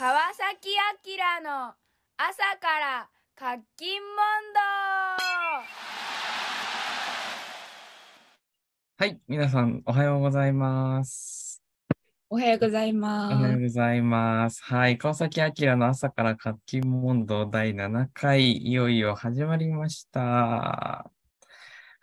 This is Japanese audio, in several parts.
川崎明の朝から活気モンドはい、皆さん、おはようございます。おはようございおまはようす。ございます。はい、川崎明の朝から活気問答第7回、いよいよ始まりました。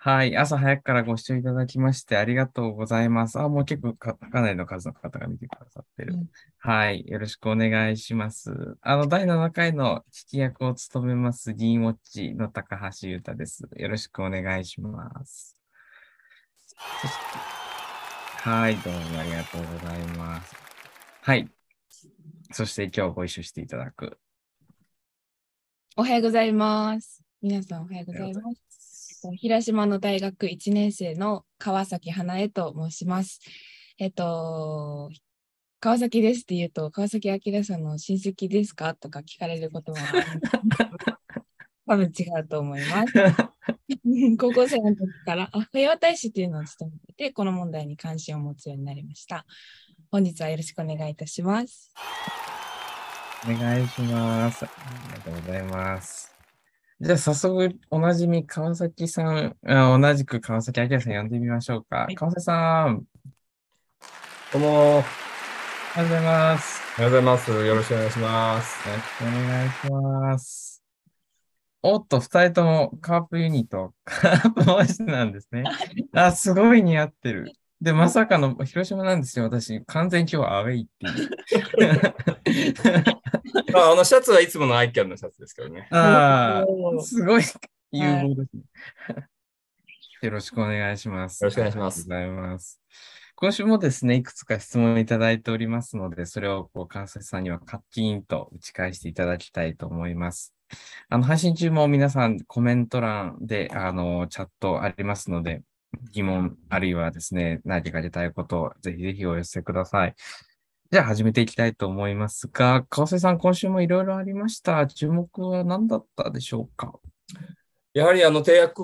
はい、朝早くからご視聴いただきましてありがとうございます。あ、もう結構かかなりの数の方が見てくださってる。うんはい、よろしくお願いします。あの、第7回の聞き役を務めます、ギンウォッチの高橋優太です。よろしくお願いします。はい、どうもありがとうございます。はい。そして今日ご一緒していただく。おはようございます。皆さんおはようございます。広島の大学1年生の川崎花江と申します。えっと、川崎ですって言うと、川崎明さんの親戚ですかとか聞かれることもあるんですけど多分違うと思います。高校生の時からあ平和大使っていうのを務めてて、この問題に関心を持つようになりました。本日はよろしくお願いいたします。お願いします。ありがとうございます。じゃあ早速、おなじみ川崎さん、あ同じく川崎明さん呼んでみましょうか。い川崎さん、どうも、おはよおはようございます。うございます。よろしくお願いします。よろしくお願いします。おっと、二人ともカープユニット、カープ回しなんですね。あ、すごい似合ってる。で、まさかの広島なんですよ、私。完全に今日はアウェイっていう。まあ、あのシャツはいつものアイキャンのシャツですけどね。ああ、すごい有望ですね。よろしくお願いします。よろしくお願いしますありがとうございます。今週もですね、いくつか質問いただいておりますので、それをこう川崎さんにはカッキンと打ち返していただきたいと思います。あの、配信中も皆さんコメント欄で、あの、チャットありますので、疑問あるいはですね、何か出たいことぜひぜひお寄せください。じゃあ始めていきたいと思いますが、川瀬さん、今週もいろいろありました。注目は何だったでしょうか？やはりあの締約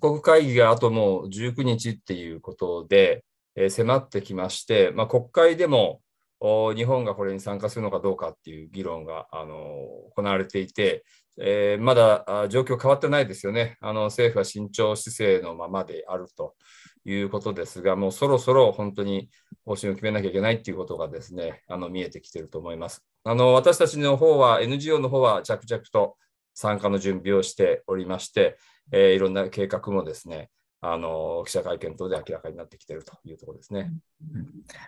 国会議があともう19日っていうことで、えー迫ってきまして、まあ、国会でも日本がこれに参加するのかどうかっていう議論があの行われていて、えーまだあ状況変わってないですよね。あの政府は慎重姿勢のままであるということですが、もうそろそろ本当に方針を決めなきゃいけないっていうことがですね、あの見えてきていると思います。あの私たちの方は、NGO の方は着々と参加の準備をしておりまして、えーいろんな計画もですね、あの記者会見等で明らかになってきているというところですね。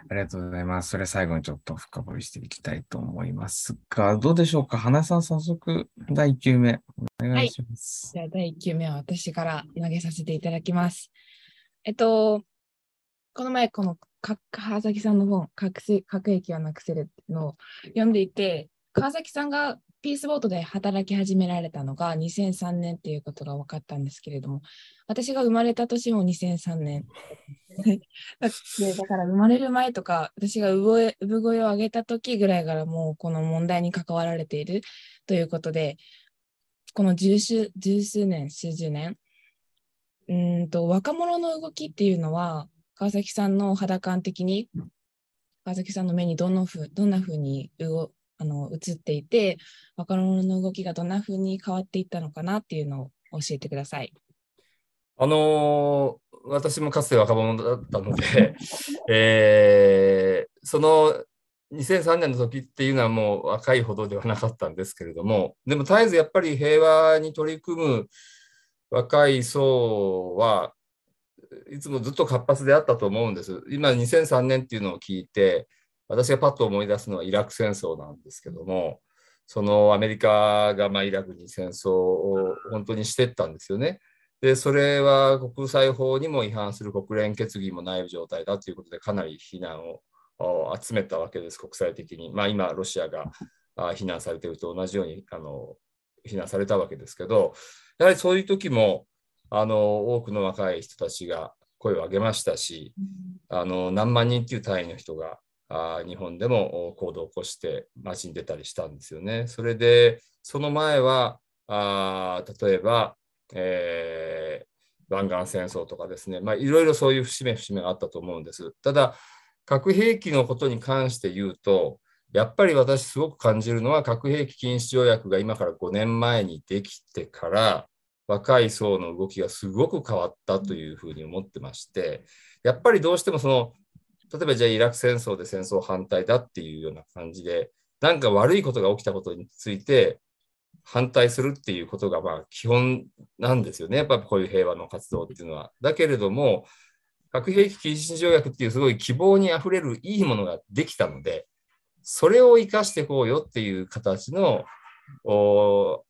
ありがとうございます。それ最後にちょっと深掘りしていきたいと思いますが、どうでしょうか？花江さん、早速、第1球目、お願いします。じゃあ第1球目は私から投げさせていただきます。えっと、この前、このか川崎さんの本、核せ核兵器はなくせるのを読んでいて、川崎さんがピースボートで働き始められたのが2003年っていうことが分かったんですけれども、私が生まれた年も2003年。だから生まれる前とか、私が産声を上げた時ぐらいからもうこの問題に関わられているということで、この十数十数年、数十年、うーんと若者の動きっていうのは、川崎さんの肌感的に、川崎さんの目にどのふどんなふうに動あの映っていて、若者の動きがどんなふうに変わっていったのかなっていうのを教えてください。あのー私もかつて若者だったので、えーその2003年の時っていうのはもう若いほどではなかったんですけれども、でも絶えずやっぱり平和に取り組む若い層はいつもずっと活発であったと思うんです。今2003年っていうのを聞いて、私がパッと思い出すのはイラク戦争なんですけども、そのアメリカがまあイラクに戦争を本当にしてったんですよね。で、それは国際法にも違反する国連決議もない状態だということで、かなり非難をあ集めたわけです、国際的に。まあ、今、ロシアがあ非難されていると同じようにあの非難されたわけですけど、やはりそういう時もあの多くの若い人たちが声を上げましたし、あの何万人っていう単位の人があ日本でも行動を起こして街に出たりしたんですよね。それで、その前は、あ例えば、えー、湾岸戦争とかですね、まあ、いろいろそういう節目節目があったと思うんです。ただ、核兵器のことに関して言うと、やっぱり私すごく感じるのは核兵器禁止条約が今から5年前にできてから若い層の動きがすごく変わったというふうに思ってましてやっぱりどうしてもその例えばじゃあイラク戦争で戦争反対だっていうような感じでなんか悪いことが起きたことについて反対するっていうことがまあ基本なんですよね。やっぱこういう平和の活動っていうのは。だけれども、核兵器禁止条約っていうすごい希望にあふれるいいものができたので、それを生かしていこうよっていう形の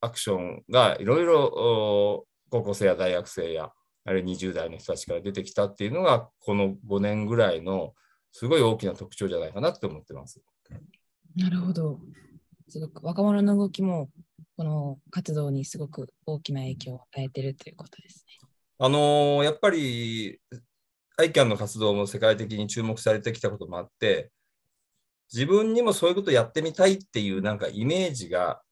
アクションがいろいろ高校生や大学生やあるいは20代の人たちから出てきたっていうのがこの5年ぐらいのすごい大きな特徴じゃないかなって思ってます。なるほど。すごく若者の動きもこの活動にすごく大きな影響を与えているということですね。あのー、やっぱり ICANN の活動も世界的に注目されてきたこともあって自分にもそういうことやってみたいっていうなんかイメージが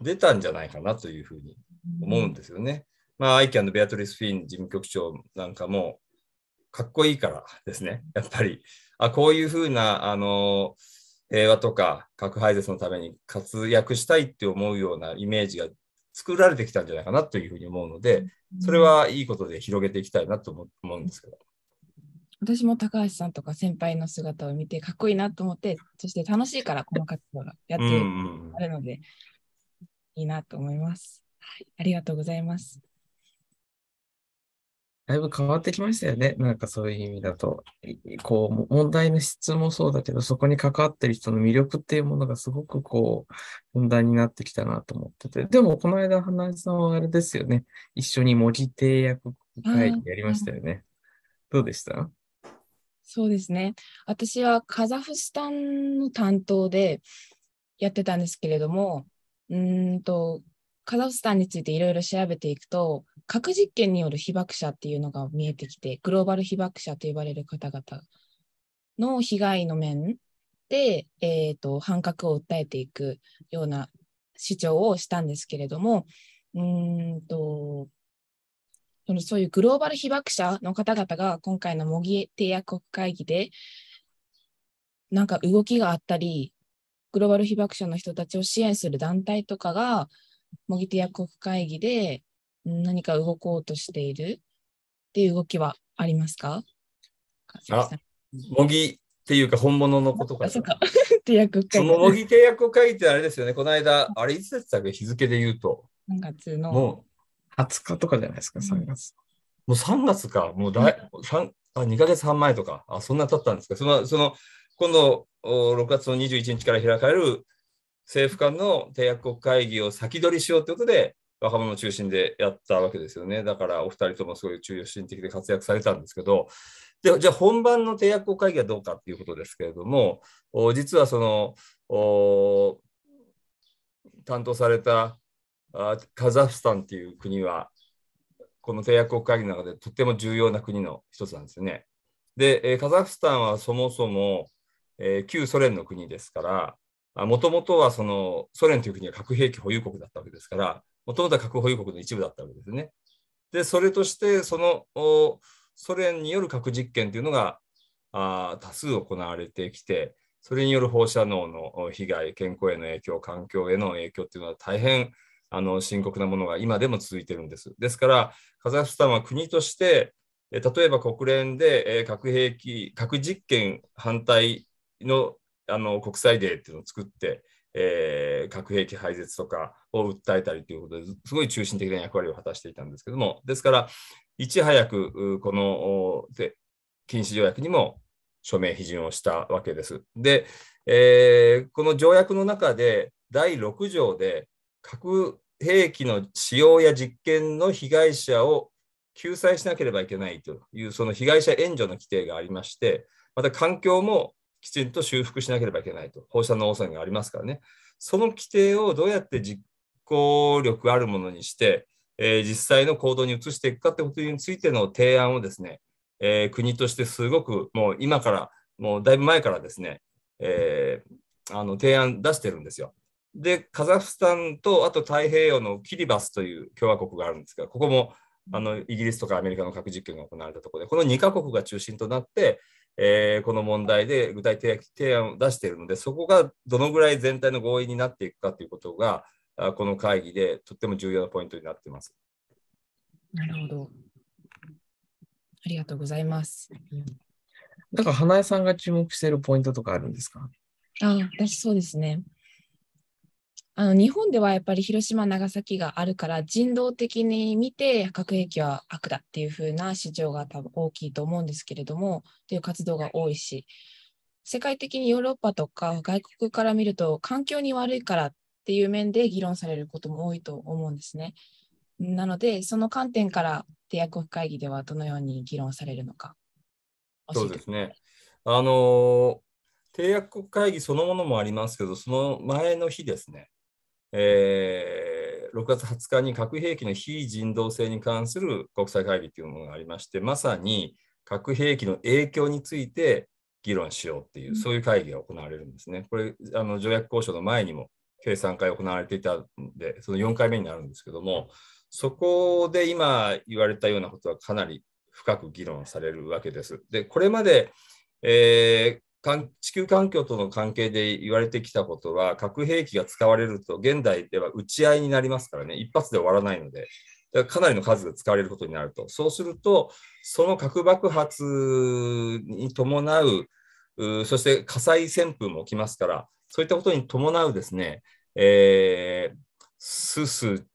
出たんじゃないかなというふうに思うんですよね。うん、まあ ICANN のベアトリス・フィン事務局長なんかもかっこいいからですねやっぱりあこういうふうなあのー平和とか核廃絶のために活躍したいって思うようなイメージが作られてきたんじゃないかなというふうに思うので、それはいいことで広げていきたいなと思うんですけど。私も高橋さんとか先輩の姿を見てかっこいいなと思って、そして楽しいからこの活動がやってあるので、いいなと思います、はい。ありがとうございます。だいぶ変わってきましたよね。なんかそういう意味だと。こう、問題の質もそうだけど、そこに関わってる人の魅力っていうものがすごくこう、問題になってきたなと思ってて。でも、この間、花江さんはあれですよね。一緒に模擬締約会議やりましたよね。どうでした？そうですね。私はカザフスタンの担当でやってたんですけれども、うんと、カザフスタンについていろいろ調べていくと、核実験による被爆者っていうのが見えてきて、グローバル被爆者と呼ばれる方々の被害の面で、えーと、反核を訴えていくような主張をしたんですけれども、うんとそういうグローバル被爆者の方々が今回の模擬締約国会議でなんか動きがあったり、グローバル被爆者の人たちを支援する団体とかが模擬締約国会議で何か動こうとしている？っていう動きはありますか？あ、模擬っていうか本物のことか。そうか。締約会議。その模擬締約会議ってあれですよね。この間、あれいつでしたっけ？日付で言うと。3月の。もう20日とかじゃないですか、3月。もう3月か。もうだい、三あ2ヶ月半前とか。あ、そんな経ったんですか？その、その今度、6月の21日から開かれる政府間の締約国会議を先取りしようということで、若者中心でやったわけですよね。だからお二人ともすごい中心的で活躍されたんですけど、でじゃあ本番の締約国会議はどうかっていうことですけれども、実はその担当されたカザフスタンっていう国は、この締約国会議の中でとっても重要な国の一つなんですよね。で、カザフスタンはそもそも、えー、旧ソ連の国ですから、もともとはそのソ連という国は核兵器保有国だったわけですから、もともとは核保有国の一部だったわけですね。で、それとして、そのソ連による核実験というのがあ多数行われてきて、それによる放射能の被害、健康への影響、環境への影響というのは大変あの深刻なものが今でも続いているんです。ですから、カザフスタンは国として、例えば国連で核兵器、核実験反対のあの国際デーっていうのを作って、えー、核兵器廃絶とかを訴えたりということですごい中心的な役割を果たしていたんですけども、ですから、いち早くこの禁止条約にも署名・批准をしたわけです。で、えー、この条約の中で第6条で核兵器の使用や実験の被害者を救済しなければいけないというその被害者援助の規定がありまして、また環境もきちんと修復しなければいけないと、放射能汚染がありますからね、その規定をどうやって実行力あるものにして、えー、実際の行動に移していくかということについての提案をですね、えー、国としてすごくもう今から、もうだいぶ前からですね、えー、あの提案出してるんですよ。で、カザフスタンとあと太平洋のキリバスという共和国があるんですが、ここもあのイギリスとかアメリカの核実験が行われたところで、この2カ国が中心となって、えーこの問題で具体的提案を出しているので、そこがどのぐらい全体の合意になっていくかということが、あこの会議でとっても重要なポイントになっています。なるほど。ありがとうございます。だから、花江さんが注目しているポイントとかあるんですか？あ、私そうですね。あの日本ではやっぱり広島、長崎があるから人道的に見て核兵器は悪だっていう風な主張が多分大きいと思うんですけれども、っていう活動が多いし、世界的にヨーロッパとか外国から見ると環境に悪いからっていう面で議論されることも多いと思うんですね。なので、その観点から締約国会議ではどのように議論されるのかそうですね。あの締約国会議そのものもありますけど、その前の日ですね、えー6月20日に核兵器の非人道性に関する国際会議というものがありまして、まさに核兵器の影響について議論しようっていうう、んそういう会議が行われるんですね。これ、あの条約交渉の前にも計3回行われていたんで、その4回目になるんですけども、そこで今言われたようなことはかなり深く議論されるわけです。で、これまで、えー環地球環境との関係で言われてきたことは、核兵器が使われると、現代では撃ち合いになりますからね、一発で終わらないので、だからかなりの数が使われることになると。そうすると、その核爆発に伴う、うそして火災旋風も起きますから、そういったことに伴うですね、えー、すす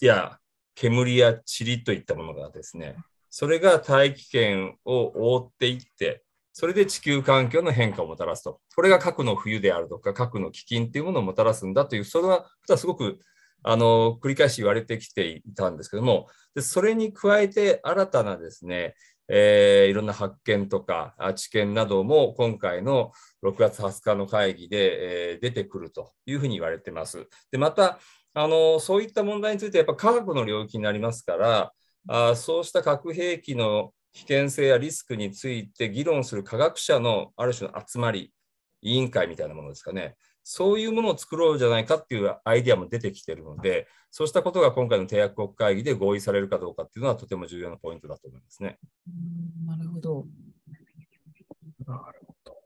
や煙や塵といったものがですね、それが大気圏を覆っていって、それで地球環境の変化をもたらすと。これが核の冬であるとか、核の飢饉というものをもたらすんだという、それはすごくあの繰り返し言われてきていたんですけども、でそれに加えて新たなですね、えーいろんな発見とか知見なども今回の6月20日の会議で、えー出てくるというふうに言われてます。でまたあのそういった問題についてやっぱ科学の領域になりますからあそうした核兵器の危険性やリスクについて議論する科学者のある種の集まり委員会みたいなものですかねそういうものを作ろうじゃないかっていうアイデアも出てきているのでそうしたことが今回の締約国会議で合意されるかどうかっていうのはとても重要なポイントだと思いますね。うんなるほど。なるほど。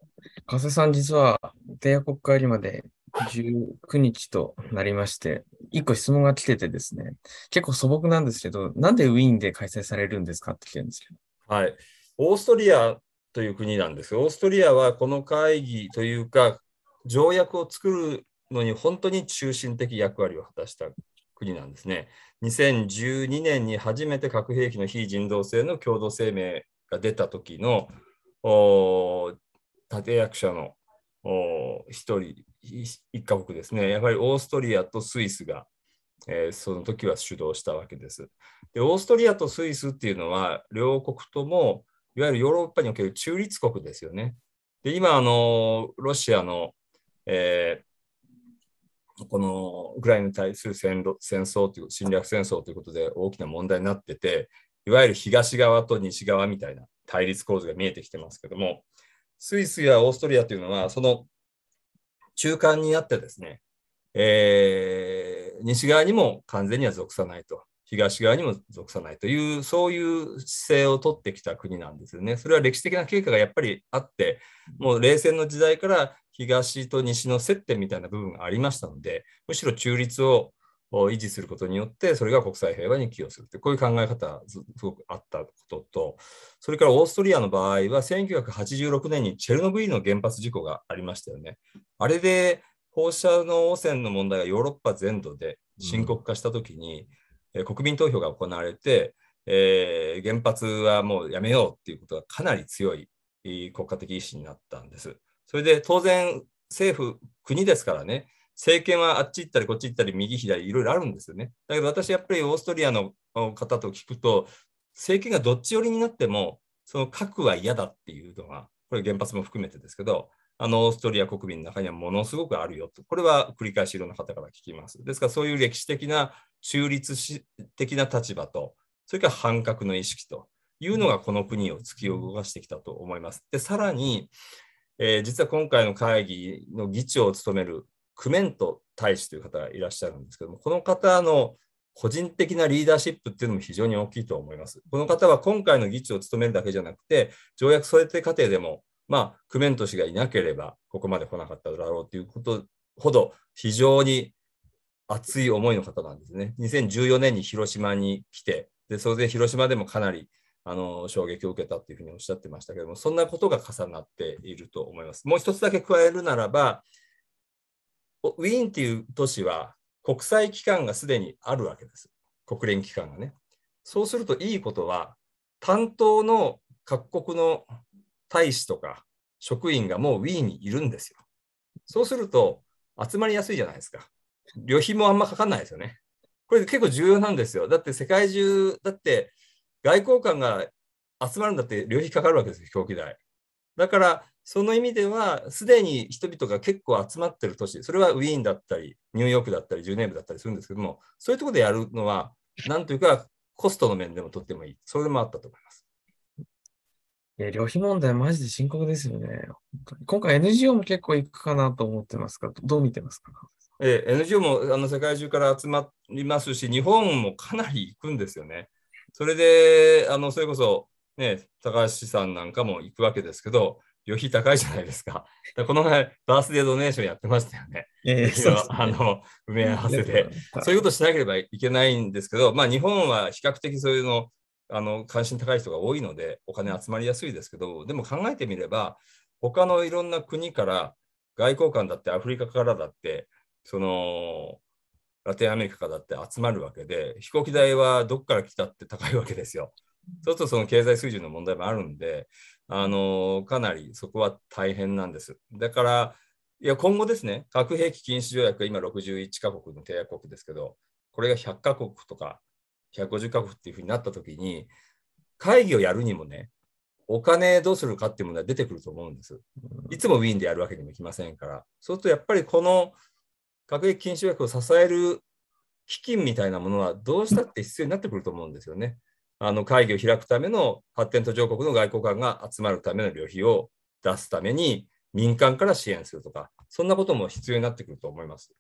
加瀬さん、実は締約国会議まで19日となりまして、一個質問が来ててですね、結構素朴なんですけど、なんでウィーンで開催されるんですかって来てるんですけど。はい、オーストリアという国なんです、オーストリアはこの会議というか、条約を作るのに本当に中心的役割を果たした国なんですね。2012年に初めて核兵器の非人道性の共同声明が出た時の立役者のおー一人、一一カ国ですね、やはりオーストリアとスイスが、えーその時は主導したわけです。で、オーストリアとスイスっていうのは、両国とも、いわゆるヨーロッパにおける中立国ですよね。で、今、あの、ロシアの、えーこのウクライナに対する戦争戦争という侵略戦争ということで大きな問題になってて、いわゆる東側と西側みたいな対立構図が見えてきてますけども、スイスやオーストリアというのは、その中間にあってですね、えー西側にも完全には属さないと、東側にも属さないという、そういう姿勢を取ってきた国なんですよね。それは歴史的な経過がやっぱりあって、もう冷戦の時代から東と西の接点みたいな部分がありましたので、むしろ中立を維持することによって、それが国際平和に寄与するという、こういう考え方がすごくあったことと、それからオーストリアの場合は、1986年にチェルノブイリの原発事故がありましたよね。あれで放射能汚染の問題がヨーロッパ全土で深刻化したときに、えー国民投票が行われて、えー原発はもうやめようっていうことがかなり強いえー国家的意思になったんです。それで当然政府、国ですからね、政権はあっち行ったりこっち行ったり右左いろいろあるんですよね。だけど私やっぱりオーストリアのお方と聞くと、政権がどっち寄りになっても、その核は嫌だっていうのが、これ原発も含めてですけど、あのオーストリア国民の中にはものすごくあるよと、これは繰り返しいろんな方から聞きます。ですからそういう歴史的な中立し的な立場と、それから反核の意識というのがこの国を突き動かしてきたと思います。で、さらに、えー実は今回の会議の議長を務めるクメント大使という方がいらっしゃるんですけども、この方の個人的なリーダーシップっていうのも非常に大きいと思います。この方は今回の議長を務めるだけじゃなくて、条約添えて過程でも、まあ、クメント氏がいなければ、ここまで来なかっただろうということほど、非常に熱い思いの方なんですね。2014年に広島に来て、でそれで広島でもかなりあの衝撃を受けたというふうにおっしゃってましたけども、そんなことが重なっていると思います。もう一つだけ加えるならば、ウィーンっていう都市は国際機関がすでにあるわけです。国連機関がね。そうするといいことは、担当の各国の大使とか職員がもうウィーンにいるんですよ。そうすると集まりやすいじゃないですか。旅費もあんまかかんないですよね。これ結構重要なんですよ。だって世界中、だって外交官が集まるんだって旅費かかるわけですよ、飛行機代。だから、その意味では、すでに人々が結構集まってる都市、それはウィーンだったり、ニューヨークだったり、ジュネーブだったりするんですけども、そういうところでやるのは、なんというか、コストの面でもとってもいい。それもあったと思います。いや、旅費問題マジで深刻ですよね。今回 NGO も結構行くかなと思ってますが、どう見てますか？え NGO もあの世界中から集まりますし、日本もかなり行くんですよね。それで、あのそれこそ、ね、高橋さんなんかも行くわけですけど、旅費高いじゃないですか。かこの前、バースデードネーションやってましたよね。えー、あの埋め合わせで。そういうことしなければいけないんですけど、まあ、日本は比較的そういうのあの関心高い人が多いので、お金集まりやすいですけど、でも考えてみれば、他のいろんな国から外交官だってアフリカからだってそのラテンアメリカからだって集まるわけで飛行機代はどこから来たって高いわけですよ。そうするとその経済水準の問題もあるんであのかなりそこは大変なんです。だからいや今後ですね核兵器禁止条約今61カ国の締約国ですけどこれが100カ国とか150カ国っていうふうになった時に会議をやるにもねお金どうするかっていう問題出てくると思うんです。いつもウィーンでやるわけにもいきませんから。そうするとやっぱりこの核兵器禁止薬を支える基金みたいなものはどうしたって必要になってくると思うんですよね。あの会議を開くための発展途上国の外交官が集まるための旅費を出すために民間から支援するとか、そんなことも必要になってくると思います。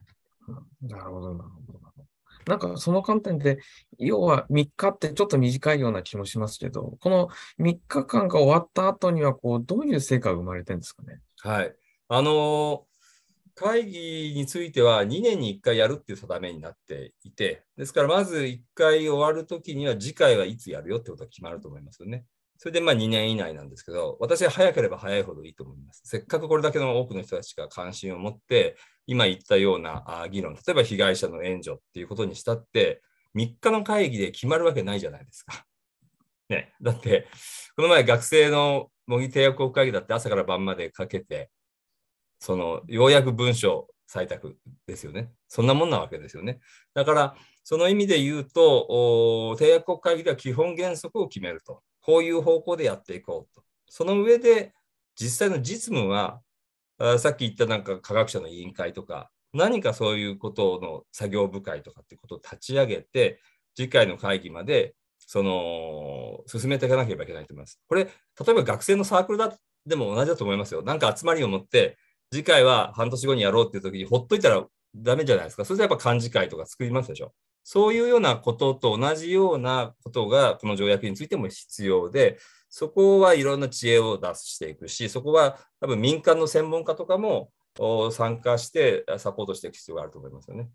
なるほど、なるほど。なんかその観点で、要は3日ってちょっと短いような気もしますけど、この3日間が終わった後にはこう、どういう成果が生まれてるんですかね？はい。あのー、会議については2年に1回やるっていう定めになっていて、ですからまず1回終わるときには次回はいつやるよってことが決まると思いますよね。それでまあ2年以内なんですけど、私は早ければ早いほどいいと思います。せっかくこれだけの多くの人たちが関心を持って、今言ったような議論、例えば被害者の援助っていうことにしたって、3日の会議で決まるわけないじゃないですか。ね、だって、この前学生の模擬締約国会議だって朝から晩までかけて、そのようやく文書採択ですよね。そんなもんなわけですよね。だから、その意味で言うと、締約国会議では基本原則を決めると。こういう方向でやっていこうと。その上で、実際の実務はあさっき言ったなんか科学者の委員会とか、何かそういうことの作業部会とかってことを立ち上げて、次回の会議までその進めていかなければいけないと思います。これ、例えば学生のサークルだでも同じだと思いますよ。なんか集まりを持って、次回は半年後にやろうっていう時にほっといたらダメじゃないですか。それでやっぱ幹事会とか作りますでしょ。そういうようなことと同じようなことがこの条約についても必要で、そこはいろんな知恵を出していくし、そこは多分民間の専門家とかも参加してサポートしていく必要があると思いますよね。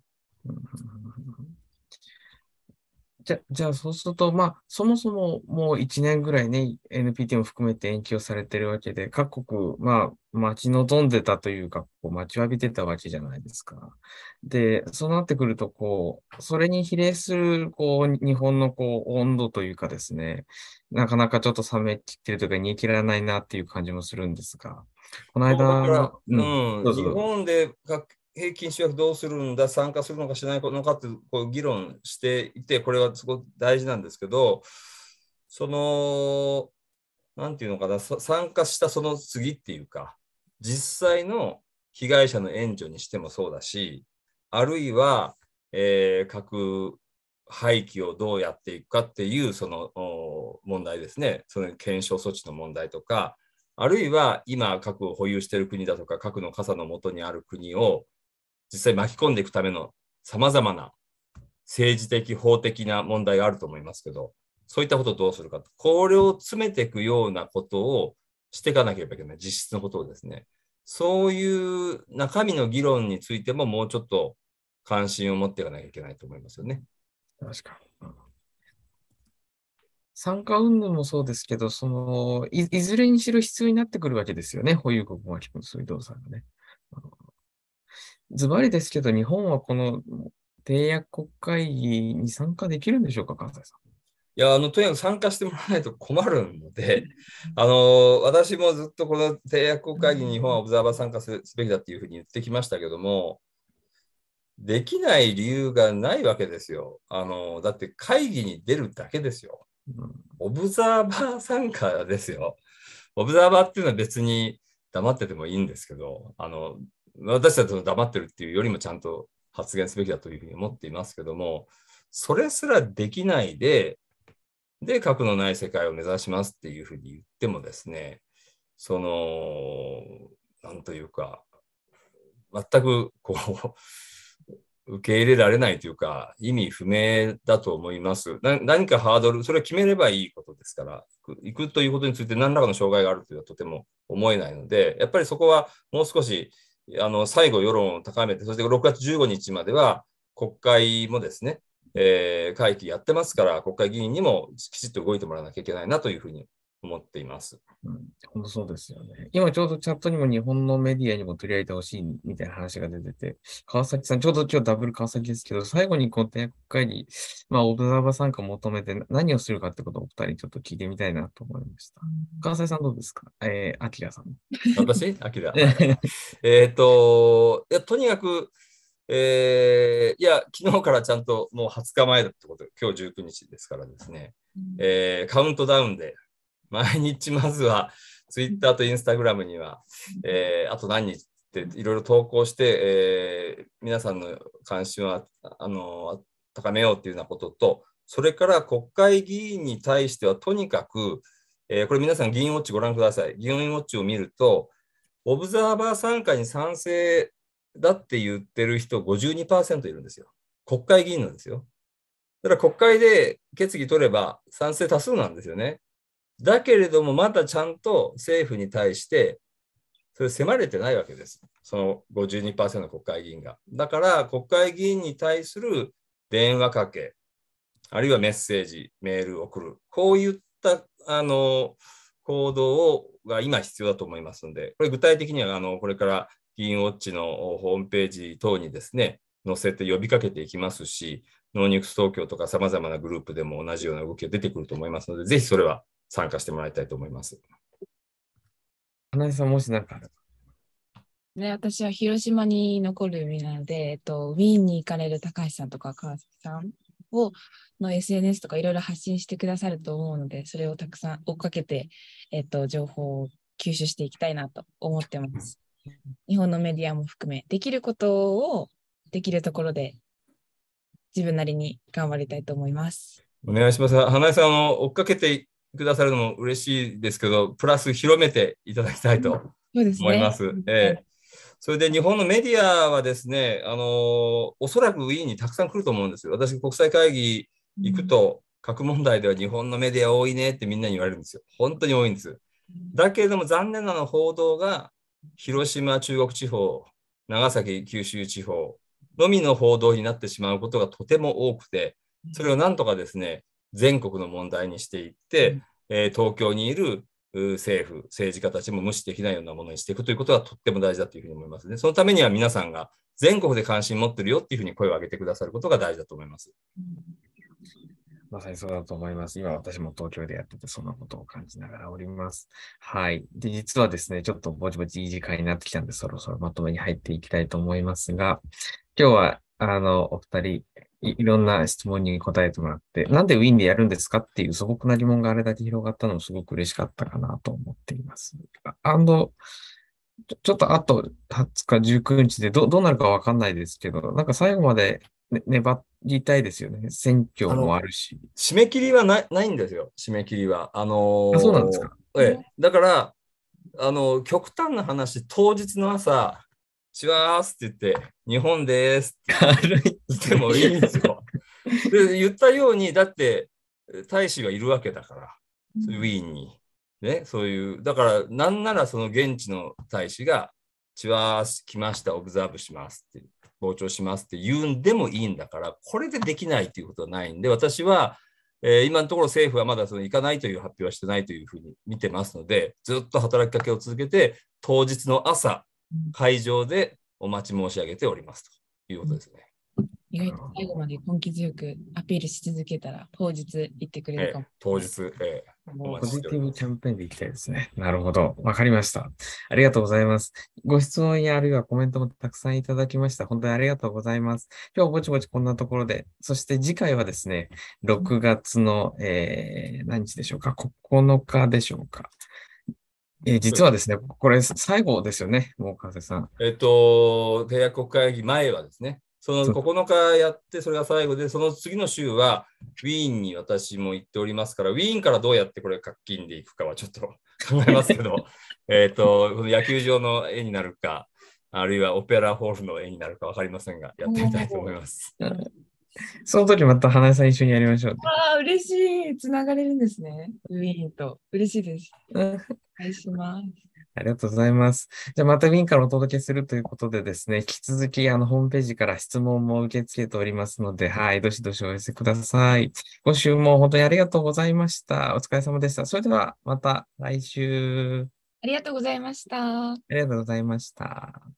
じゃじゃあ、そうすると、まあ、そもそももう1年ぐらいね、NPT も含めて延期をされてるわけで、各国、まあ、待ち望んでたというか、こう待ちわびてたわけじゃないですか。で、そうなってくると、こう、それに比例する、こう、日本のこう、温度というかですね、なかなかちょっと冷めきってるというか、煮え切らないなっていう感じもするんですが、この間、うん、うん、日本で平均主役どうするんだ、参加するのかしないのかってこう議論していて、これはすごく大事なんですけど、その、なんていうのかな、参加したその次っていうか、実際の被害者の援助にしてもそうだし、あるいは、えー、核廃棄をどうやっていくかっていうその問題ですね、その検証措置の問題とか、あるいは今、核を保有している国だとか、核の傘のもとにある国を実際巻き込んでいくためのさまざまな政治的、法的な問題があると思いますけど、そういったことをどうするかと。これを詰めていくようなことをしていかなければいけない。実質のことをですね。そういう中身の議論についてももうちょっと関心を持っていかなきゃいけないと思いますよね。確かに。参加運動もそうですけど、そのい、ずれにしろ必要になってくるわけですよね。保有国が聞くそういう動作がね。ズバリですけど、日本はこの締約国会議に参加できるんでしょうか、関西さん。いや、あの、とにかく参加してもらわないと困るので、あの、私もずっとこの締約国会議に日本はオブザーバー参加すべきだっていうふうに言ってきましたけども、できない理由がないわけですよ。あの、だって会議に出るだけですよ。うんオブザーバー参加ですよ。オブザーバーっていうのは別に黙っててもいいんですけど、あの、私たちの黙ってるっていうよりもちゃんと発言すべきだというふうに思っていますけども、それすらできないで、で、核のない世界を目指しますっていうふうに言ってもですね、その、なんというか、全くこう、受け入れられないというか、意味不明だと思います。何かハードル、それを決めればいいことですから、行く行くということについて何らかの障害があるというのはとても思えないので、やっぱりそこはもう少し、あの、最後世論を高めて、そして6月15日までは国会もですね、えー会期やってますから、国会議員にもきちっと動いてもらわなきゃいけないなというふうに思っています。うん、本当そうですよね。今ちょうどチャットにも日本のメディアにも取り上げてほしいみたいな話が出てて、川崎さん、ちょうど今日ダブル川崎ですけど、最後にこの締約会議、まあ、オブザーバー参加求めて何をするかってことをお二人ちょっと聞いてみたいなと思いました。川崎さんどうですか？えー、アキラさん。私？アキラ？えっ と、いや、とにかく、えーいや、昨日からちゃんともう20日前だってこと、今日19日ですからですね、えーカウントダウンで、毎日まずは、ツイッターとインスタグラムには、えーあと何日っていろいろ投稿して、えー皆さんの関心をあの高めようっていうようなことと、それから国会議員に対してはとにかく、えーこれ皆さん議員ウォッチご覧ください。議員ウォッチを見ると、オブザーバー参加に賛成だって言ってる人52%いるんですよ。国会議員なんですよ。だから国会で決議取れば賛成多数なんですよね。だけれども、まだちゃんと政府に対して、それ迫れてないわけです。その52%の国会議員が。だから、国会議員に対する電話かけ、あるいはメッセージ、メールを送る。こういった、あの、行動をが今必要だと思いますので、これ具体的には、あの、これから議員ウォッチのホームページ等にですね、載せて呼びかけていきますし、 No Nukes 東京とか様々なグループでも同じような動きが出てくると思いますので、ぜひそれは参加してもらいたいと思います。花井さん、もしなんかね、私は広島に残る身なので、えっと、ウィーンに行かれる高橋さんとか川崎さんをの SNS とかいろいろ発信してくださると思うので、それをたくさん追っかけて、えっと、情報を吸収していきたいなと思ってます。日本のメディアも含め、できることをできるところで自分なりに頑張りたいと思います。お願いします。花井さん、あの、追っかけてくださるのも嬉しいですけど、プラス広めていただきたいと。思います。ええそれで日本のメディアはですね、あのおそらくウィーンにたくさん来ると思うんですよ。私、国際会議行くと、核問題では日本のメディア多いねってみんなに言われるんですよ。本当に多いんです。だけれども残念なのは報道が広島、中国地方、長崎、九州地方のみの報道になってしまうことがとても多くて、それをなんとかですね、全国の問題にしていって、えー東京にいるう政府、政治家たちも無視できないようなものにしていくということがとっても大事だというふうに思いますね。そのためには皆さんが全国で関心持ってるよっていうふうに声を上げてくださることが大事だと思います。まさにそうだと思います。今私も東京でやっててそんなことを感じながらおります。はい。で、実はですね、ちょっとぼちぼちいい時間になってきたんで、そろそろまとめに入っていきたいと思いますが、今日は、あの、お二人い、いろんな質問に答えてもらって、なんでウィーンでやるんですかっていう素朴な疑問があれだけ広がったのもすごく嬉しかったかなと思っています。ああの、ちょちょっとあと20日、19日でどどうなるかわかんないですけど、なんか最後まで、ね、粘りたいですよね。選挙もあるし。締め切りはないないんですよ、締め切りは。あのーあそうなんですかええ、だから、あの、極端な話、当日の朝、しわーすって言って、日本でーすって。言ってもいいんですよ。で言ったように、だって大使がいるわけだから、ウィーンに。ね、そういう、だから、なんならその現地の大使が、チワー来ました、オブザーブしますって、傍聴しますって言うんでもいいんだから、これでできないということはないんで、私は、えー今のところ政府はまだその行かないという発表はしてないというふうに見てますので、ずっと働きかけを続けて、当日の朝、会場でお待ち申し上げておりますということですね。意外と最後まで根気強くアピールし続けたら、当日行ってくれえーるかも。当日、えーおポジティブキャンペーンでいきたいですね。なるほど。わかりました。ありがとうございます。ご質問やあるいはコメントもたくさんいただきました。本当にありがとうございます。今日はぼちぼちこんなところで、そして次回はですね、6月の、えー、何日でしょうか ?9 日でしょうか？えー実はですね、これ最後ですよね、もう川瀬さん。えっと、締約国会議前はですね、そのそう9日やって、それが最後で、その次の週は、ウィーンに私も行っておりますから、ウィーンからどうやってこれ、活金でいくかはちょっと 考えますけど、えっと、この野球場の絵になるか、あるいはオペラホールの絵になるか分かりませんが、やってみたいと思います。その時また花江さん一緒にやりましょうね。ああ、嬉しい。つながれるんですね。ウィーンと。嬉しいです。う んお願いします。ありがとうございます。じゃあまたウィーンからお届けするということでですね、引き続きあのホームページから質問も受け付けておりますので、はい、どしどしお寄せください。今週も本当にありがとうございました。お疲れ様でした。それではまた来週。ありがとうございました。ありがとうございました。